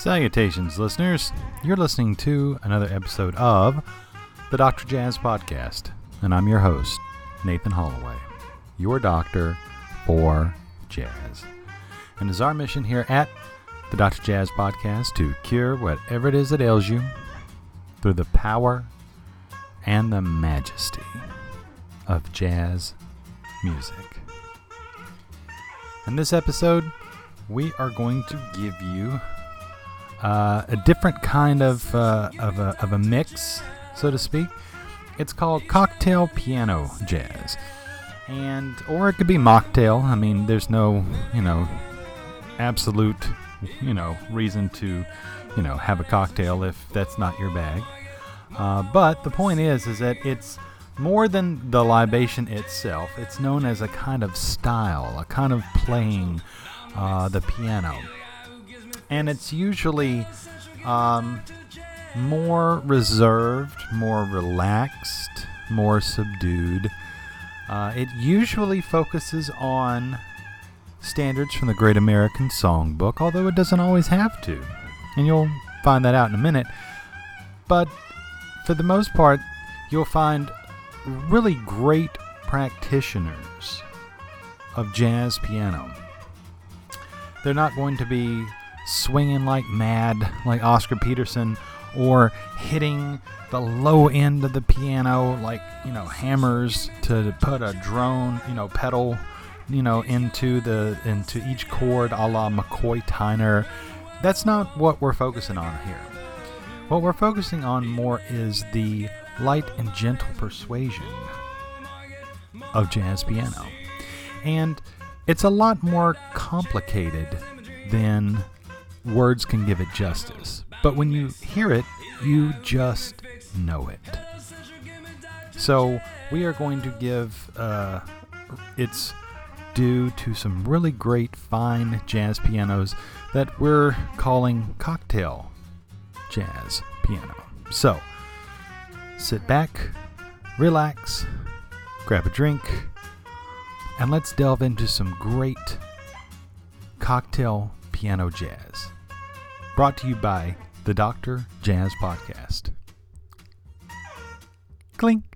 Salutations, listeners. You're listening to another episode of the Dr. Jazz Podcast, and I'm your host, Nathan Holloway, your doctor for jazz. And it's our mission here at the Dr. Jazz Podcast to cure whatever it is that ails you through the power and the majesty of jazz music. In this episode, we are going to give you uh, a different kind of, uh, of, a, of a mix, so to speak. It's called cocktail piano jazz. And, or it could be mocktail. I mean, there's no, you know, absolute, you know, reason to, you know, have a cocktail if that's not your bag. Uh, but the point is, is that it's more than the libation itself. It's known as a kind of style, a kind of playing uh, the piano and it's usually um, more reserved, more relaxed, more subdued. Uh, it usually focuses on standards from the Great American Songbook, although it doesn't always have to. And you'll find that out in a minute. But for the most part, you'll find really great practitioners of jazz piano. They're not going to be swinging like mad, like Oscar Peterson, or hitting the low end of the piano like you know hammers to put a drone, you know, pedal, you know, into the into each chord, a la McCoy Tyner. That's not what we're focusing on here. What we're focusing on more is the light and gentle persuasion of jazz piano. And it's a lot more complicated than words can give it justice. But when you hear it, you just know it. So we are going to give uh, its due to some really great fine jazz pianos that we're calling cocktail jazz piano. So sit back, relax, grab a drink, and let's delve into some great cocktail piano jazz. Brought to you by the Dr. Jazz Podcast. Clink.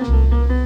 Música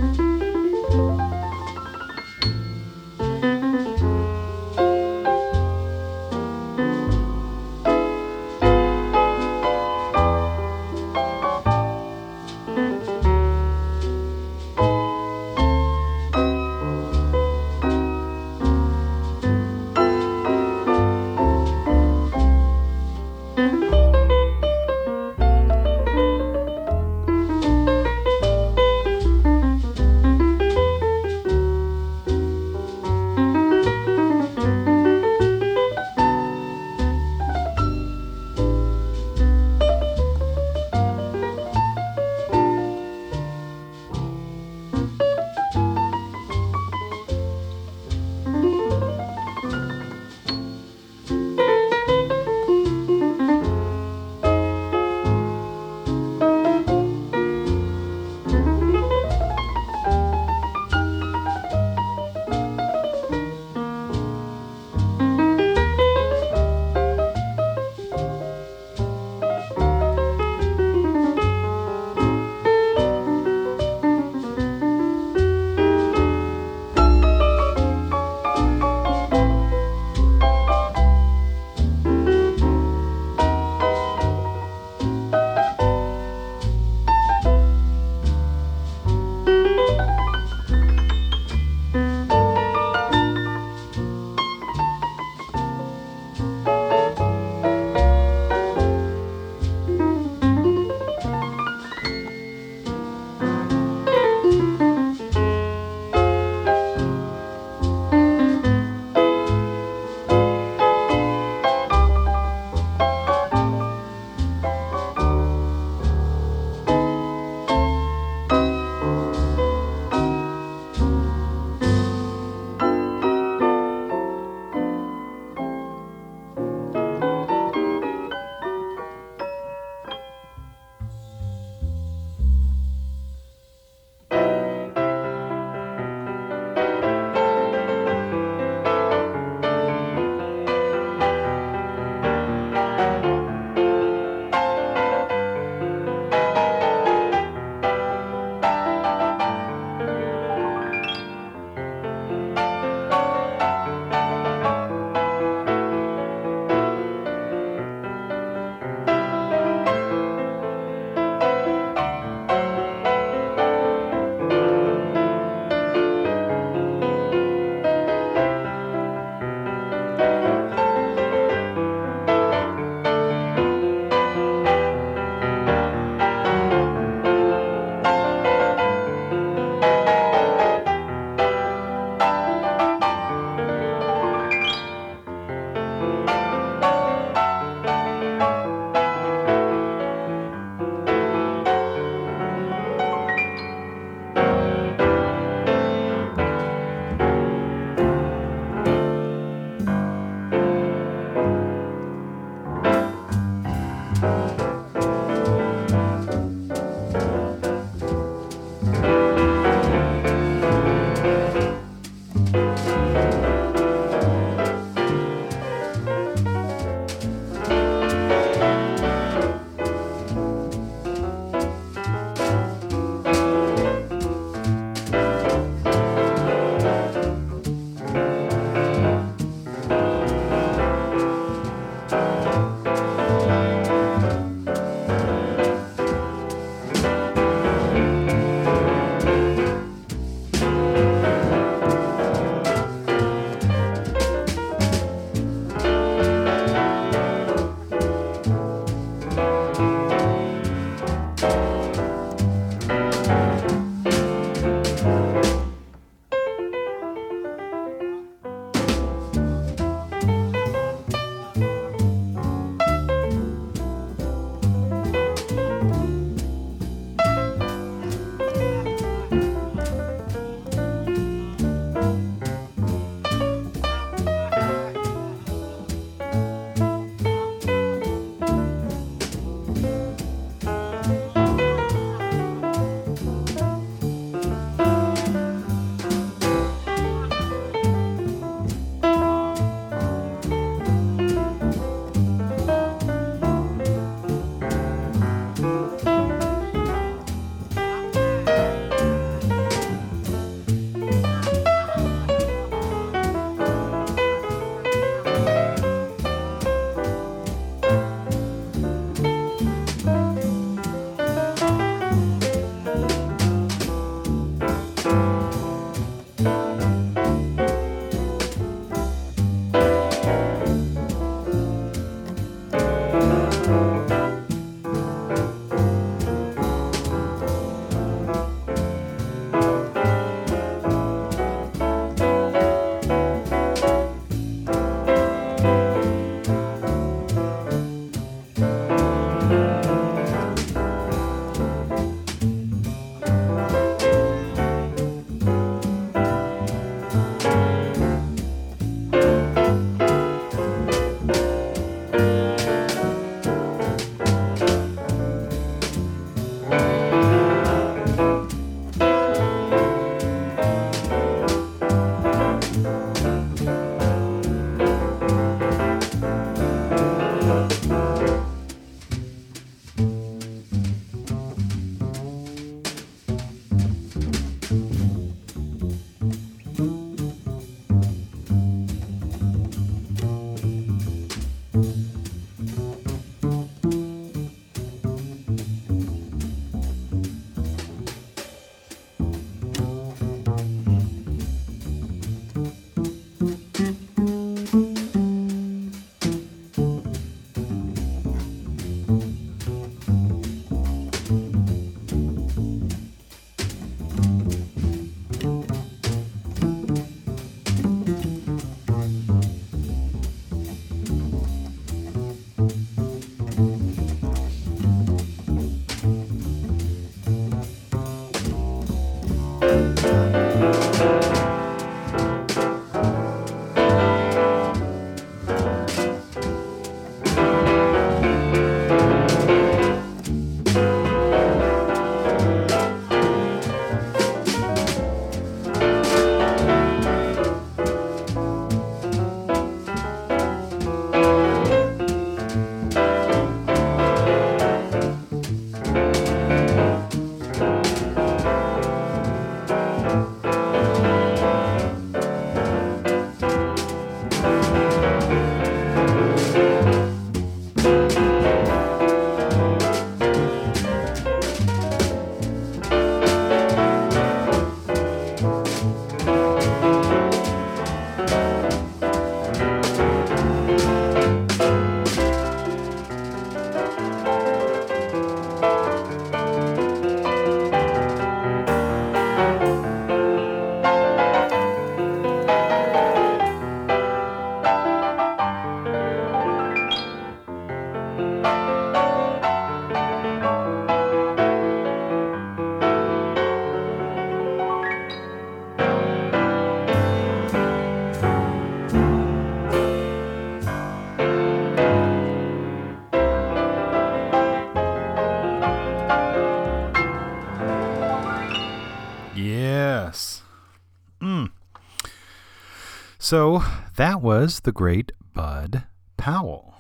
So that was the great Bud Powell,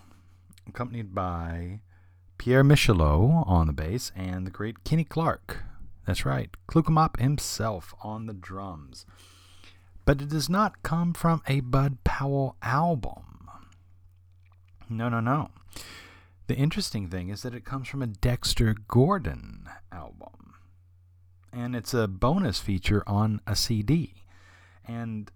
accompanied by Pierre Michelot on the bass and the great Kenny Clarke. That's right, Klook-Mop himself on the drums. But it does not come from a Bud Powell album. No, no, no. The interesting thing is that it comes from a Dexter Gordon album. And it's a bonus feature on a CD. And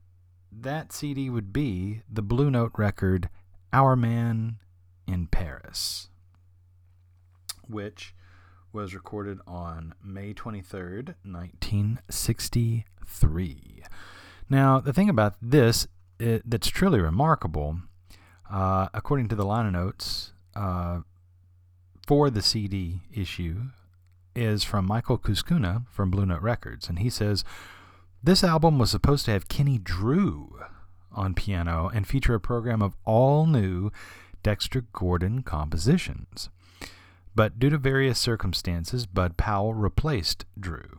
that CD would be the Blue Note record Our Man in Paris, which was recorded on May 23rd, 1963. Now, the thing about this it, that's truly remarkable, uh, according to the liner notes uh, for the CD issue, is from Michael Cuscuna from Blue Note Records. And he says, This album was supposed to have Kenny Drew on piano and feature a program of all new Dexter Gordon compositions. But due to various circumstances, Bud Powell replaced Drew.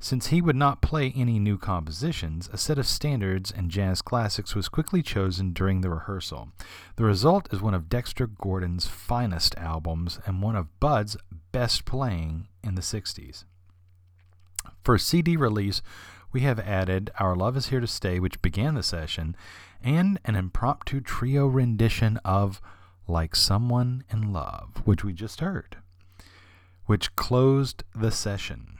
Since he would not play any new compositions, a set of standards and jazz classics was quickly chosen during the rehearsal. The result is one of Dexter Gordon's finest albums and one of Bud's best playing in the 60s. For CD release, we have added Our Love Is Here to Stay, which began the session, and an impromptu trio rendition of Like Someone in Love, which we just heard, which closed the session.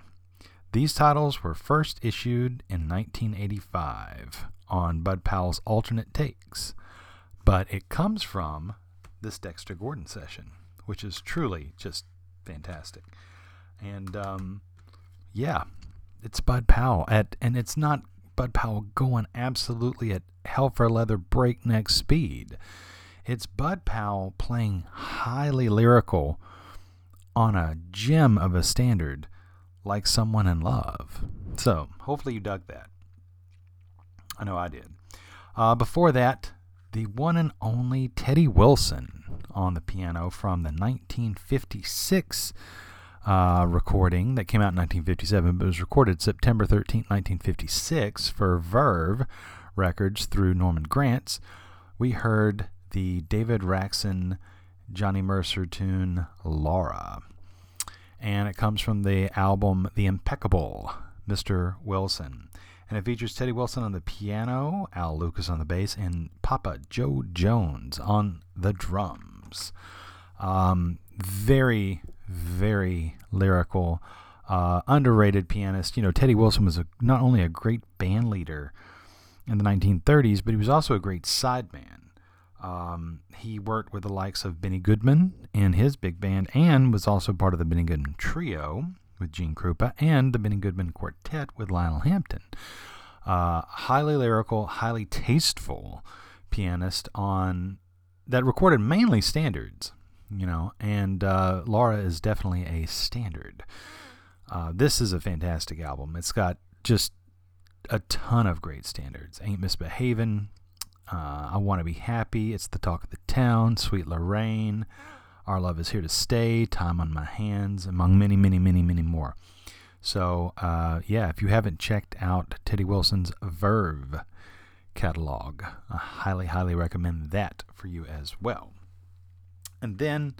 These titles were first issued in 1985 on Bud Powell's Alternate Takes, but it comes from this Dexter Gordon session, which is truly just fantastic. And um, yeah, it's Bud Powell at, and it's not Bud Powell going absolutely at hell for leather breakneck speed. It's Bud Powell playing highly lyrical on a gem of a standard like someone in love. So, hopefully, you dug that. I know I did. Uh, before that, the one and only Teddy Wilson on the piano from the 1956 uh, recording that came out in 1957, but was recorded September 13, 1956 for Verve Records through Norman Granz. We heard the David Raksin Johnny Mercer tune Laura and it comes from the album The Impeccable Mr. Wilson. And it features Teddy Wilson on the piano, Al Lucas on the bass, and Papa Jo Jones on the drums. Um, very, very lyrical, uh, underrated pianist. You know, Teddy Wilson was a, not only a great band leader in the 1930s, but he was also a great sideman. Um, he worked with the likes of Benny Goodman and his big band and was also part of the Benny Goodman Trio with Gene Krupa and the Benny Goodman Quartet with Lionel Hampton. Uh, highly lyrical, highly tasteful pianist on that recorded mainly standards, you know, and uh, Laura is definitely a standard. Uh, this is a fantastic album. It's got just a ton of great standards. Ain't Misbehavin', uh, I Want to Be Happy, It's the Talk of the Town, Sweet Lorraine, Our Love is Here to Stay, Time on My Hands, among many, many, many, many more. So, uh, yeah, if you haven't checked out Teddy Wilson's Verve catalog, I highly, highly recommend that for you as well. And then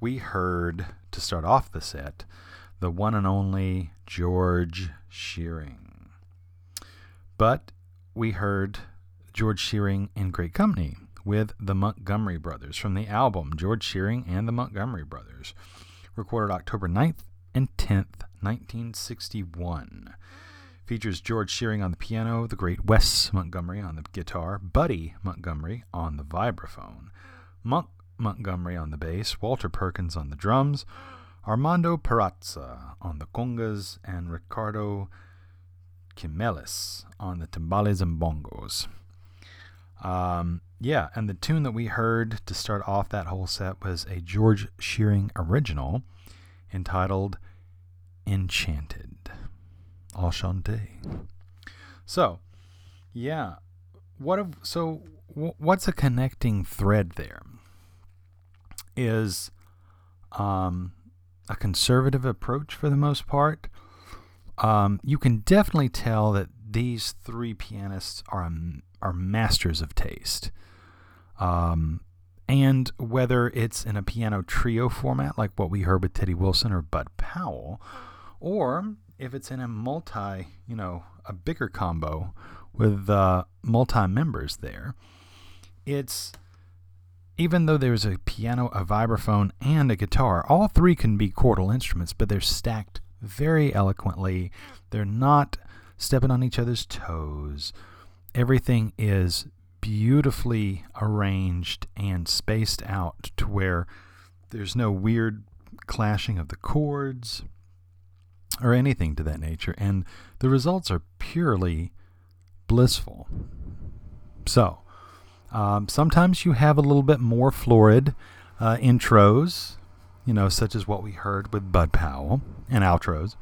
we heard, to start off the set, the one and only George Shearing. But we heard George Shearing in great company with the Montgomery Brothers from the album George Shearing and the Montgomery Brothers, recorded October 9th and 10th, 1961. Features George Shearing on the piano, the great Wes Montgomery on the guitar, Buddy Montgomery on the vibraphone, Monk Montgomery on the bass, Walter Perkins on the drums, Armando Peraza on the congas, and Ricardo Chimelis on the timbales and bongos. Um, yeah, and the tune that we heard to start off that whole set was a George Shearing original entitled Enchanted. Enchanté. So, yeah, what so what's a connecting thread there? Is um, a conservative approach for the most part, um, you can definitely tell that these three pianists are are masters of taste. Um, and whether it's in a piano trio format like what we heard with Teddy Wilson or Bud Powell, or if it's in a multi, you know, a bigger combo with uh, multi members there, it's even though there's a piano, a vibraphone, and a guitar, all three can be chordal instruments, but they're stacked very eloquently. They're not stepping on each other's toes. Everything is beautifully arranged and spaced out to where there's no weird clashing of the chords or anything to that nature. And the results are purely blissful. So, um, sometimes you have a little bit more florid uh, intros, you know, such as what we heard with Bud Powell and outros,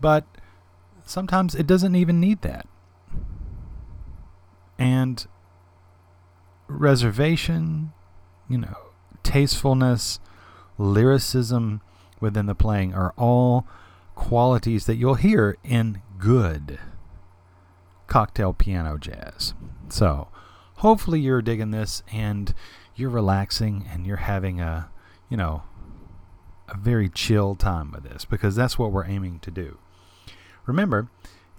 but sometimes it doesn't even need that. And reservation, you know, tastefulness, lyricism within the playing are all qualities that you'll hear in good cocktail piano jazz. So, hopefully you're digging this and you're relaxing and you're having a, you know, a very chill time with this because that's what we're aiming to do. Remember,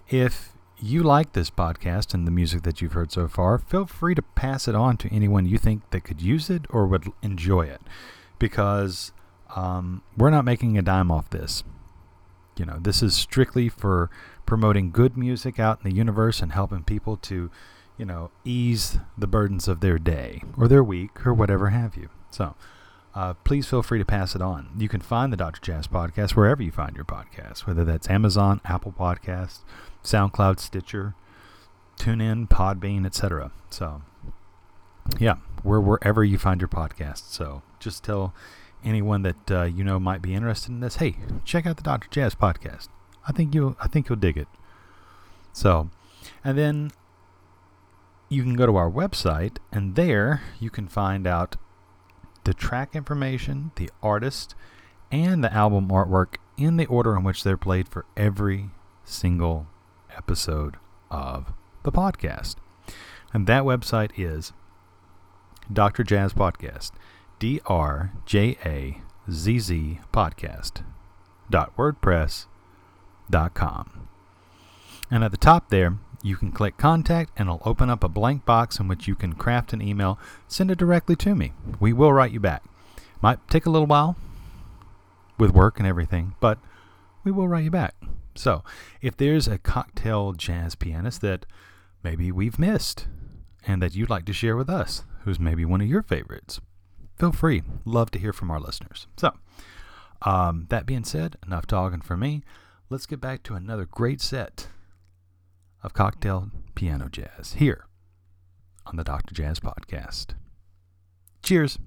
if you like this podcast and the music that you've heard so far, feel free to pass it on to anyone you think that could use it or would enjoy it because um, we're not making a dime off this. You know, this is strictly for promoting good music out in the universe and helping people to you know, ease the burdens of their day or their week or whatever have you. So, uh, please feel free to pass it on. You can find the Dr. Jazz podcast wherever you find your podcast, whether that's Amazon, Apple Podcasts, SoundCloud, Stitcher, TuneIn, Podbean, etc. So, yeah, we're wherever you find your podcast. So, just tell anyone that uh, you know might be interested in this, hey, check out the Dr. Jazz podcast. I think you'll I think you'll dig it. So, and then you can go to our website, and there you can find out the track information, the artist, and the album artwork in the order in which they're played for every single episode of the podcast. And that website is Dr. Jazz Podcast, D R J A Z Z Podcast dot WordPress dot com. And at the top there, you can click contact and it'll open up a blank box in which you can craft an email, send it directly to me. We will write you back. Might take a little while with work and everything, but we will write you back. So, if there's a cocktail jazz pianist that maybe we've missed and that you'd like to share with us, who's maybe one of your favorites, feel free. Love to hear from our listeners. So, um, that being said, enough talking for me. Let's get back to another great set of cocktail piano jazz here on the Dr. Jazz Podcast. Cheers.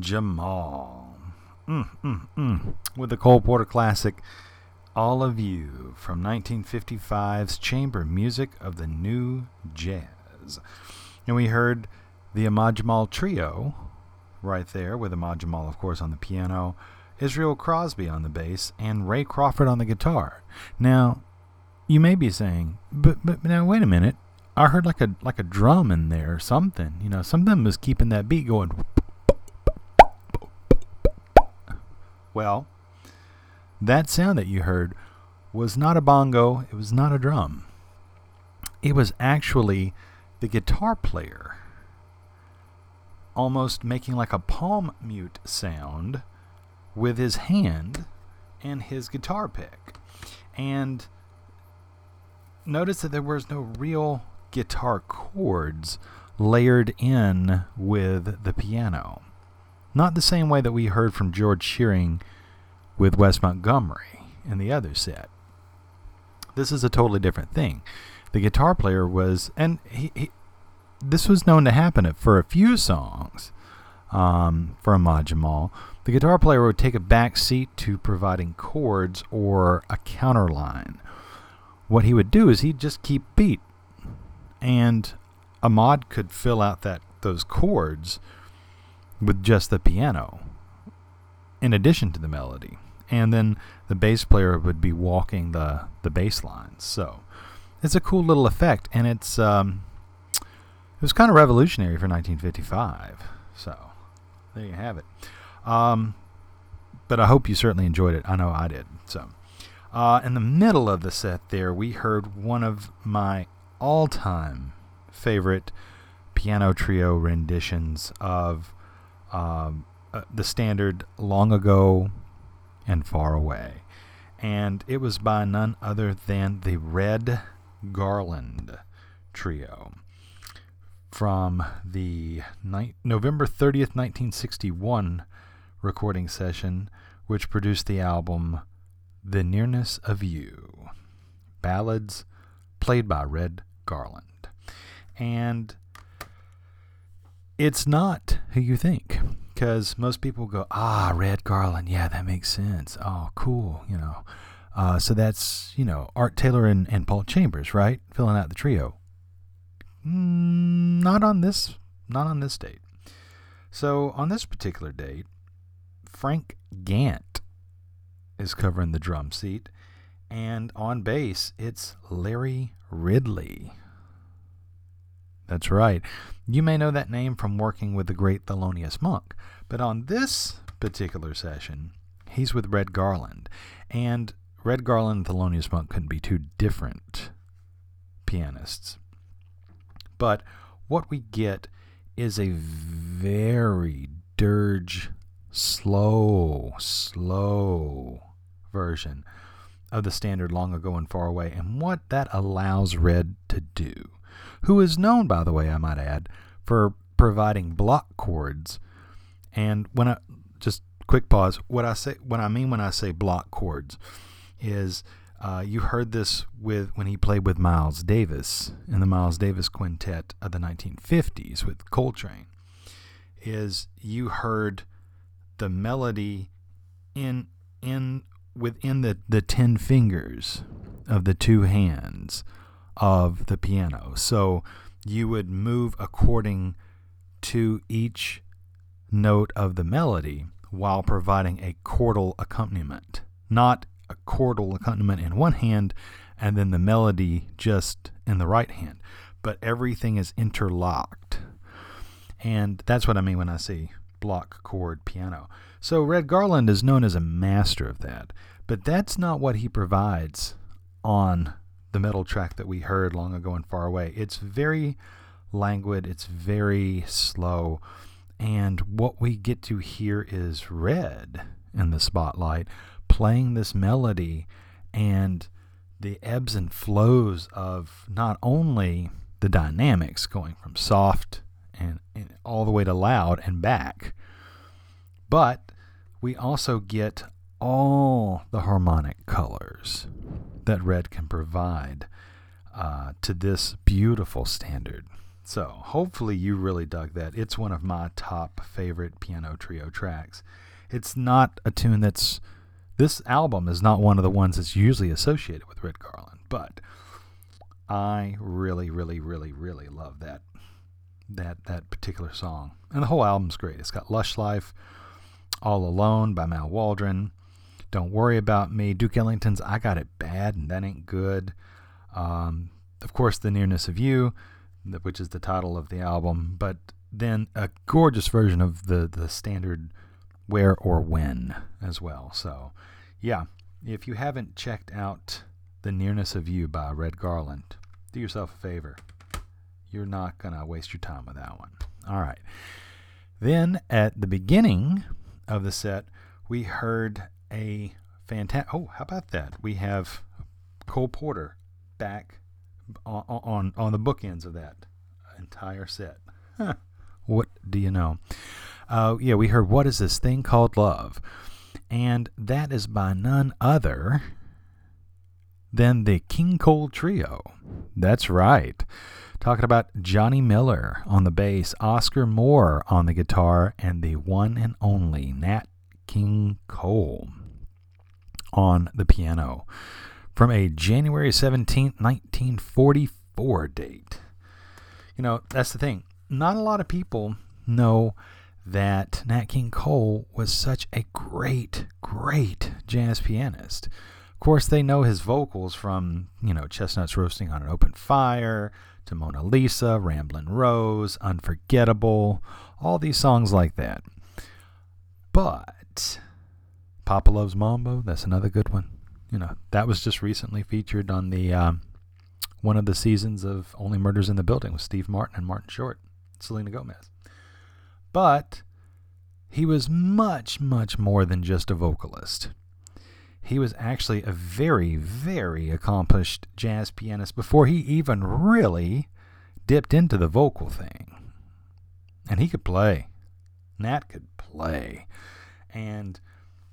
Jamal. Mm, mm, mm. With the Cole Porter Classic, All of You from 1955's Chamber Music of the New Jazz. And we heard the Ahmad Jamal Trio right there, with Ahmad Jamal, of course, on the piano, Israel Crosby on the bass, and Ray Crawford on the guitar. Now, you may be saying, but, but now wait a minute. I heard like a like a drum in there, something. You know, something was keeping that beat going. Well, that sound that you heard was not a bongo, it was not a drum. It was actually the guitar player almost making like a palm mute sound with his hand and his guitar pick. And notice that there was no real guitar chords layered in with the piano. Not the same way that we heard from George Shearing with Wes Montgomery and the other set. This is a totally different thing. The guitar player was, and he, he this was known to happen for a few songs um, for Ahmad Jamal. The guitar player would take a back seat to providing chords or a counter line. What he would do is he'd just keep beat, and Ahmad could fill out that those chords with just the piano, in addition to the melody, and then the bass player would be walking the the bass lines. So it's a cool little effect, and it's um, it was kind of revolutionary for 1955. So there you have it. Um, but I hope you certainly enjoyed it. I know I did. So uh, in the middle of the set there, we heard one of my all-time favorite piano trio renditions of um, uh, the standard "Long Ago and Far Away," and it was by none other than the Red Garland Trio from the ni- November 30th, 1961 recording session, which produced the album The Nearness of You Ballads played by Red Garland. And it's not who you think because most people go, ah, Red Garland, yeah, that makes sense. Oh, cool, you know. Uh, so that's, you know, Art Taylor and, and Paul Chambers, right? Filling out the trio. Mm, not on this not on this date. So on this particular date, Frank Gant is covering the drum seat, and on bass it's Larry Ridley. That's right. You may know that name from working with the great Thelonious Monk, but on this particular session, he's with Red Garland, and Red Garland and Thelonious Monk couldn't be two different pianists. But what we get is a very dirge, slow, slow version of the standard long ago and far away, and what that allows Red to do, who is known, by the way, I might add, for providing block chords. And when I just quick pause, what I say, what I mean when I say block chords, is uh, you heard this with when he played with Miles Davis in the Miles Davis Quintet of the 1950s with Coltrane. Is you heard the melody in in within the, the ten fingers of the two hands of the piano. So you would move according to each note of the melody while providing a chordal accompaniment, not a chordal accompaniment in one hand and then the melody just in the right hand. But everything is interlocked. And that's what I mean when I say block chord piano. So Red Garland is known as a master of that. But that's not what he provides on the metal track that we heard long ago and far away. It's very languid, it's very slow. And what we get to hear is red in the spotlight playing this melody and the ebbs and flows of not only the dynamics going from soft and, and, all the way to loud and back, but we also get all the harmonic colors that red can provide uh, to this beautiful standard. So hopefully you really dug that. It's one of my top favorite piano trio tracks. It's not a tune that's this album is not one of the ones that's usually associated with Red Garland, but I really, really, really, really love that that that particular song. And the whole album's great. It's got Lush Life, All Alone by Mal Waldron, Don't Worry About Me, Duke Ellington's I Got It Bad and That Ain't Good. Um, of course, The Nearness of You, which is the title of the album, but then a gorgeous version of the, the standard Where or When as well. So, yeah, if you haven't checked out The Nearness of You by Red Garland, do yourself a favor you're not going to waste your time with that one. All right. Then at the beginning of the set, we heard a fantastic. Oh, how about that? We have Cole Porter back on, on, on the bookends of that entire set. Huh. What do you know? Uh, yeah, we heard What is This Thing Called Love? And that is by none other than the King Cole Trio. That's right talking about Johnny Miller on the bass, Oscar Moore on the guitar, and the one and only Nat King Cole on the piano from a January 17, 1944 date. You know, that's the thing. Not a lot of people know that Nat King Cole was such a great, great jazz pianist. Of course, they know his vocals from, you know, Chestnuts Roasting on an Open Fire, to Mona Lisa, Ramblin' Rose, Unforgettable, all these songs like that. But Papa Loves Mambo, that's another good one. You know, that was just recently featured on the um, one of the seasons of Only Murders in the Building with Steve Martin and Martin Short, Selena Gomez. But he was much, much more than just a vocalist he was actually a very, very accomplished jazz pianist before he even really dipped into the vocal thing. And he could play. Nat could play. And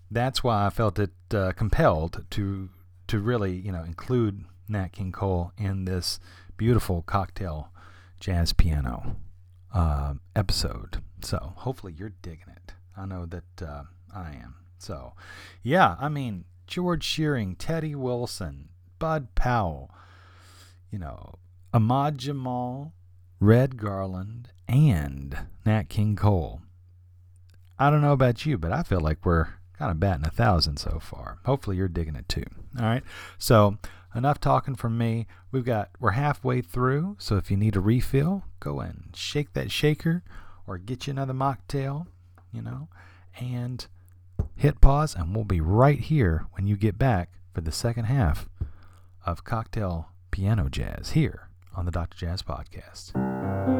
that's why I felt it uh, compelled to to really, you know, include Nat King Cole in this beautiful cocktail jazz piano uh, episode. So hopefully you're digging it. I know that uh, I am. So, yeah, I mean, George Shearing, Teddy Wilson, Bud Powell, you know, Ahmad Jamal, Red Garland, and Nat King Cole. I don't know about you, but I feel like we're kind of batting a thousand so far. Hopefully you're digging it too. All right. So enough talking from me. We've got we're halfway through, so if you need a refill, go and shake that shaker or get you another mocktail, you know, and hit pause, and we'll be right here when you get back for the second half of Cocktail Piano Jazz here on the Dr. Jazz Podcast.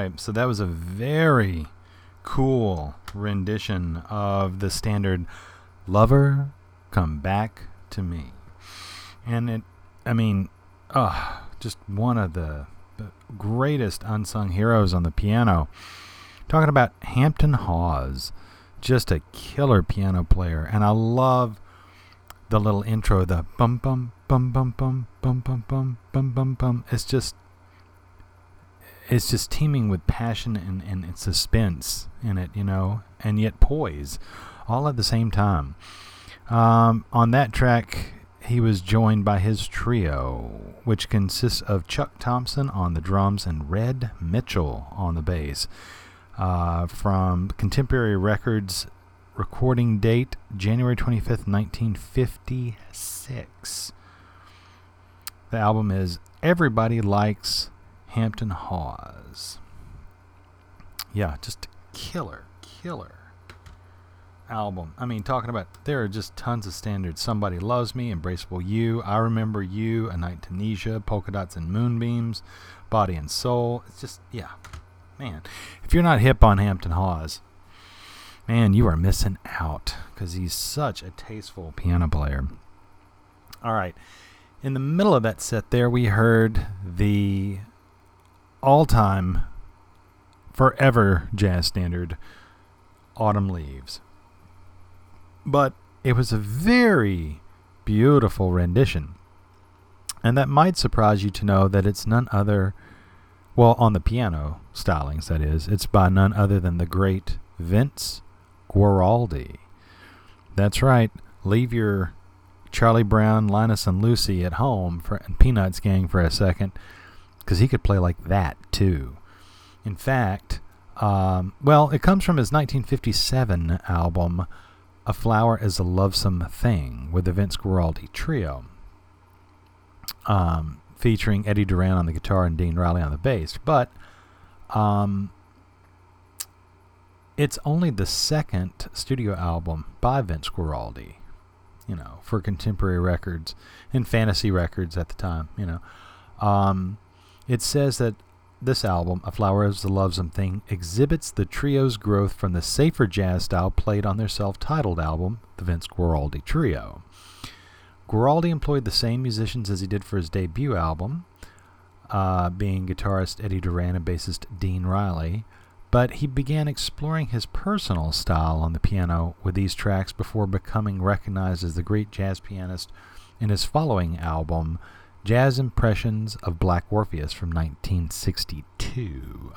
Right. So that was a very cool rendition of the standard Lover Come Back to Me. And it, I mean, uh, just one of the, greatest unsung heroes on the piano. Talking about Hampton Hawes, just a killer piano player. And I love the little intro, the bum bum bum bum bum bum bum bum bum bum bum. It's just it's just teeming with passion and, and suspense in it, you know, and yet poise, all at the same time. Um, on that track, he was joined by his trio, which consists of Chuck Thompson on the drums and Red Mitchell on the bass. Uh, from Contemporary Records, recording date January 25th, 1956. The album is Everybody Likes Hampton Hawes. Yeah, just killer, killer album. I mean, talking about there are just tons of standards. Somebody Loves Me, Embraceable You, I Remember You, A Night Tunisia, Polka Dots and Moonbeams, Body and Soul. It's just, yeah, man. If you're not hip on Hampton Hawes, man, you are missing out because he's such a tasteful piano player. All right. In the middle of that set, there we heard the all time, forever jazz standard, Autumn Leaves. But it was a very beautiful rendition. And that might surprise you to know that it's none other, well, on the piano stylings, that is, it's by none other than the great Vince Guaraldi. That's right. Leave your Charlie Brown, Linus, and Lucy at home for Peanuts gang for a second because he could play like that too. In fact, um, well, it comes from his 1957 album, A Flower is a Lovesome Thing, with the Vince Guaraldi Trio, um, featuring Eddie Duran on the guitar and Dean Reilly on the bass. But um, it's only the second studio album by Vince Guaraldi, you know, for contemporary records and fantasy records at the time, you know. Um, it says that this album, A Flower is a Lovesome Thing, exhibits the trio's growth from the safer jazz style played on their self titled album, The Vince Guaraldi Trio. Guaraldi employed the same musicians as he did for his debut album, uh, being guitarist Eddie Duran and bassist Dean Reilly, but he began exploring his personal style on the piano with these tracks before becoming recognized as the great jazz pianist in his following album, Jazz Impressions of Black Orpheus from 1962.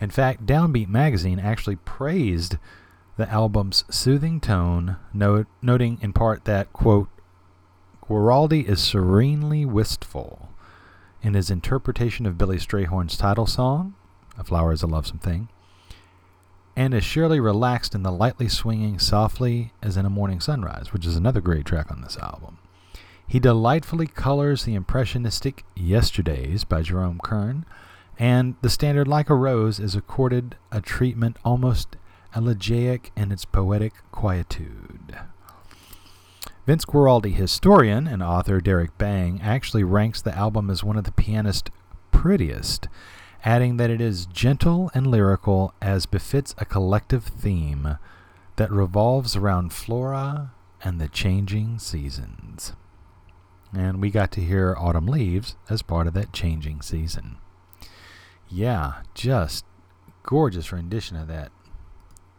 In fact, Downbeat magazine actually praised the album's soothing tone, note, noting in part that, quote, Guaraldi is serenely wistful in his interpretation of Billy Strayhorn's title song, A Flower is a Lovesome Thing, and is surely relaxed in the lightly swinging softly as in a morning sunrise, which is another great track on this album. He delightfully colors the impressionistic Yesterdays by Jerome Kern, and the standard Like a Rose is accorded a treatment almost elegiac in its poetic quietude. Vince Guaraldi historian and author Derrick Bang actually ranks the album as one of the pianist's prettiest, adding that it is gentle and lyrical as befits a collective theme that revolves around flora and the changing seasons and we got to hear Autumn Leaves as part of that changing season. Yeah, just gorgeous rendition of that.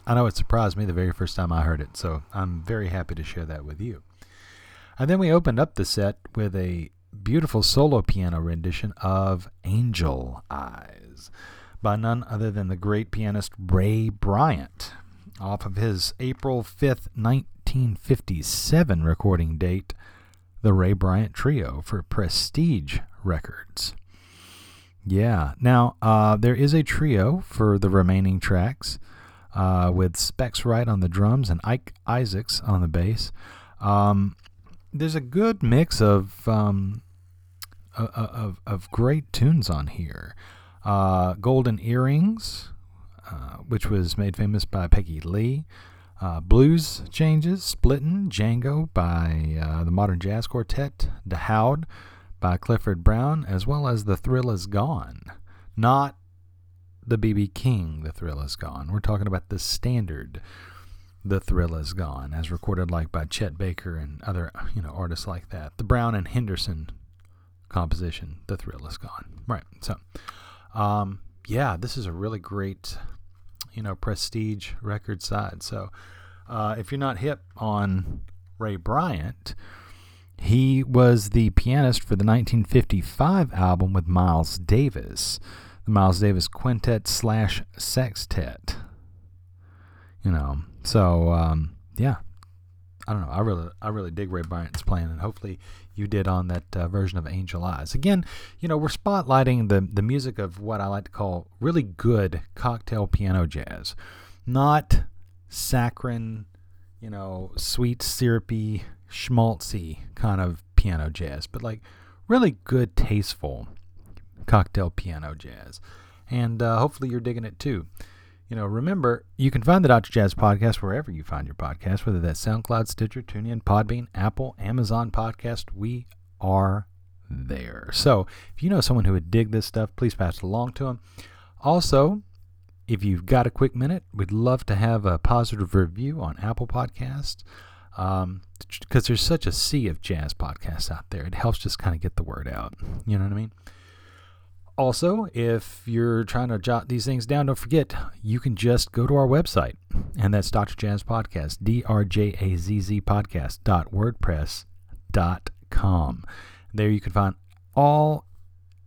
I know it surprised me the very first time I heard it, so I'm very happy to share that with you. And then we opened up the set with a beautiful solo piano rendition of Angel Eyes by none other than the great pianist Ray Bryant off of his April 5th, 1957 recording date the Ray Bryant Trio for Prestige Records. Yeah, now uh, there is a trio for the remaining tracks uh, with Specs Wright on the drums and Ike Isaacs on the bass. Um, there's a good mix of, um, of, of great tunes on here. Uh, Golden Earrings, uh, which was made famous by Peggy Lee. Uh, blues changes, Splittin' Django by uh, the Modern Jazz Quartet, Daahoud by Clifford Brown, as well as The Thrill Is Gone. Not the BB King, The Thrill Is Gone. We're talking about the standard, The Thrill Is Gone, as recorded like by Chet Baker and other you know artists like that. The Brown and Henderson composition, The Thrill Is Gone. Right. So, um, yeah, this is a really great you know, prestige record side. So uh, if you're not hip on Ray Bryant, he was the pianist for the 1955 album with Miles Davis, the Miles Davis Quintet slash Sextet. You know, so um, yeah, I don't know. I really, I really dig Ray Bryant's playing, and hopefully you did on that uh, version of Angel Eyes. Again, you know, we're spotlighting the the music of what I like to call really good cocktail piano jazz, not saccharine, you know, sweet, syrupy, schmaltzy kind of piano jazz, but like really good, tasteful cocktail piano jazz. And uh, hopefully you're digging it too. You know, remember, you can find the Dr. Jazz podcast wherever you find your podcast, whether that's SoundCloud, Stitcher, TuneIn, Podbean, Apple, Amazon Podcast. We are there. So if you know someone who would dig this stuff, please pass it along to them. Also, if you've got a quick minute, we'd love to have a positive review on Apple Podcasts because um, there's such a sea of jazz podcasts out there. It helps just kind of get the word out. You know what I mean? Also, if you're trying to jot these things down, don't forget you can just go to our website, and that's Dr. Jazz Podcast, D R J A Z Z Podcast dot WordPress dot com. There you can find all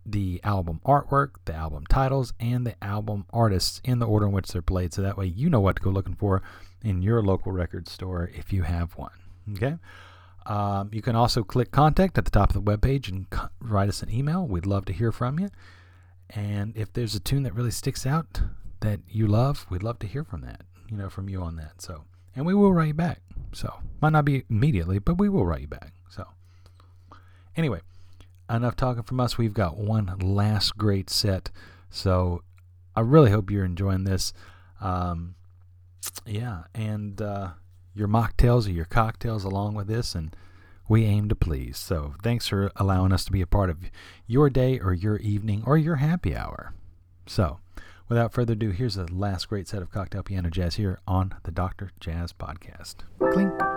the album artwork, the album titles, and the album artists in the order in which they're played. So that way you know what to go looking for in your local record store if you have one. Okay. Um, you can also click contact at the top of the webpage and write us an email. We'd love to hear from you. And if there's a tune that really sticks out that you love, we'd love to hear from that, you know, from you on that. So, and we will write you back. So, might not be immediately, but we will write you back. So, anyway, enough talking from us. We've got one last great set. So, I really hope you're enjoying this. Um, yeah, and uh, your mocktails or your cocktails along with this, and we aim to please. So thanks for allowing us to be a part of your day or your evening or your happy hour. So without further ado, here's the last great set of cocktail piano jazz here on the Dr. Jazz Podcast. Clink.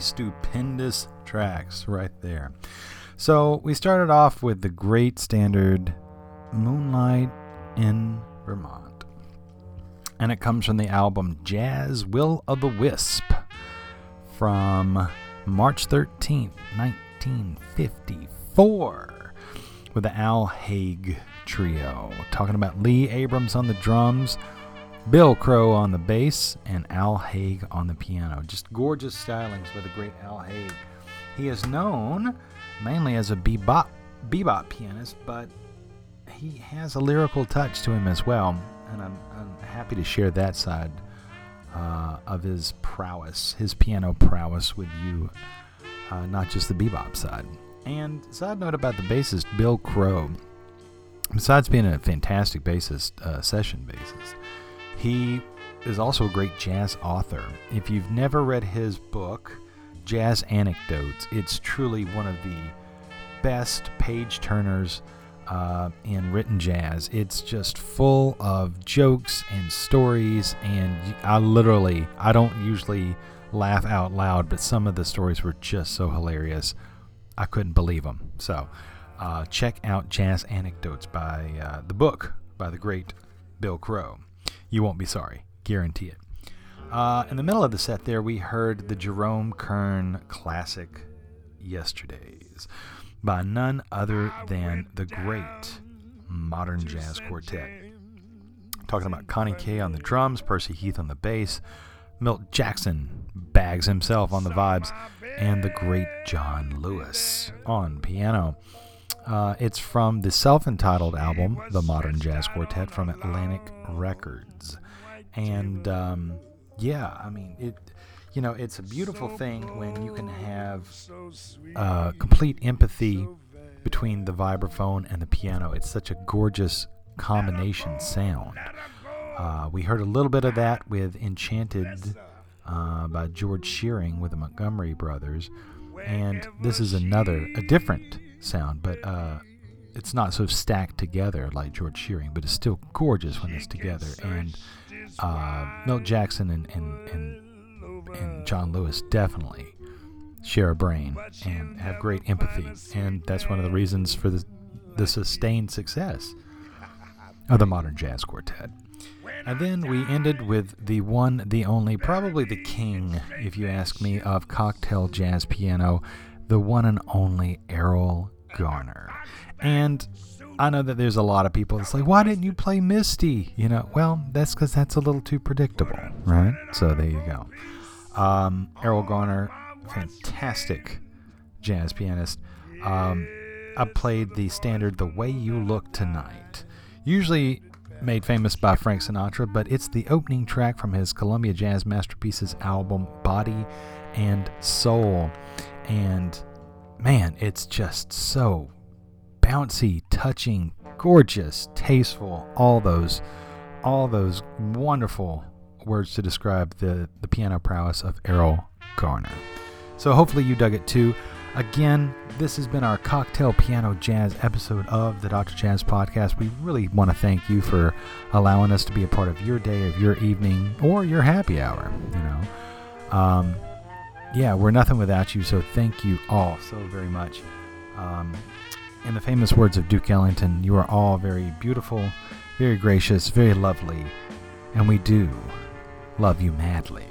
Stupendous tracks right there. So we started off with the great standard Moonlight in Vermont. And it comes from the album Jazz Will o' the Wisp from March 13th, 1954, with the Al Haig Trio. Talking about Lee Abrams on the drums, Bill Crow on the bass, and Al Haig on the piano. Just gorgeous stylings by the great Al Haig. He is known mainly as a bebop, bebop pianist, but he has a lyrical touch to him as well, and I'm, I'm happy to share that side uh, of his prowess, his piano prowess with you, uh, not just the bebop side. And side note about the bassist Bill Crow, besides being a fantastic bassist, uh, session bassist, he is also a great jazz author. If you've never read his book, Jazz Anecdotes, it's truly one of the best page turners uh, in written jazz. It's just full of jokes and stories, and I literally, I don't usually laugh out loud, but some of the stories were just so hilarious. I couldn't believe them. So, uh, check out Jazz Anecdotes by uh, the book by the great Bill Crow. You won't be sorry, guarantee it. Uh, in the middle of the set, there we heard the Jerome Kern classic "Yesterdays." by none other than the great modern jazz quartet. Talking about Connie Kay on the drums, Percy Heath on the bass, Milt Jackson bags himself on the vibes, and the great John Lewis on piano. Uh, it's from the self entitled album, The Modern Jazz Quartet, from Atlantic Records. And um, yeah, I mean, it you know, it's a beautiful thing when you can have uh, complete empathy between the vibraphone and the piano. It's such a gorgeous combination sound. Uh, we heard a little bit of that with Enchanted uh, by George Shearing with the Montgomery Brothers. And this is another, a different sound, but uh, it's not so stacked together like George Shearing, but it's still gorgeous when it's together. And uh, Milt Jackson and, and, and and John Lewis definitely share a brain and have great empathy, and that's one of the reasons for the, the sustained success of the modern jazz quartet. And then we ended with the one, the only, probably the king, if you ask me, of cocktail jazz piano, the one and only Erroll Garner. And I know that there's a lot of people that's like, why didn't you play Misty? You know, well, that's because that's a little too predictable, right? So there you go. Um, Erroll Garner, fantastic jazz pianist. Um, I played the standard "The Way You Look Tonight," usually made famous by Frank Sinatra, but it's the opening track from his Columbia Jazz Masterpieces album "Body and Soul," and man, it's just so bouncy, touching, gorgeous, tasteful. All those, all those wonderful words to describe the, the piano prowess of Erroll Garner. So hopefully you dug it too. Again, this has been our cocktail piano jazz episode of the Dr. Jazz Podcast. We really want to thank you for allowing us to be a part of your day, of your evening, or your happy hour. You know, um, yeah, we're nothing without you. So thank you all so very much. Um, in the famous words of Duke Ellington, you are all very beautiful, very gracious, very lovely, and we do love you madly.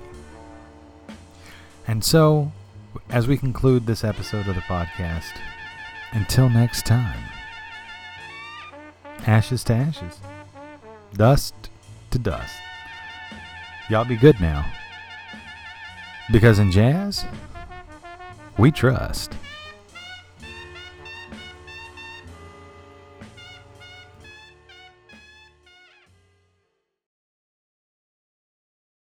And so, as we conclude this episode of the podcast, until next time, ashes to ashes, dust to dust. Y'all be good now. Because in jazz, we trust.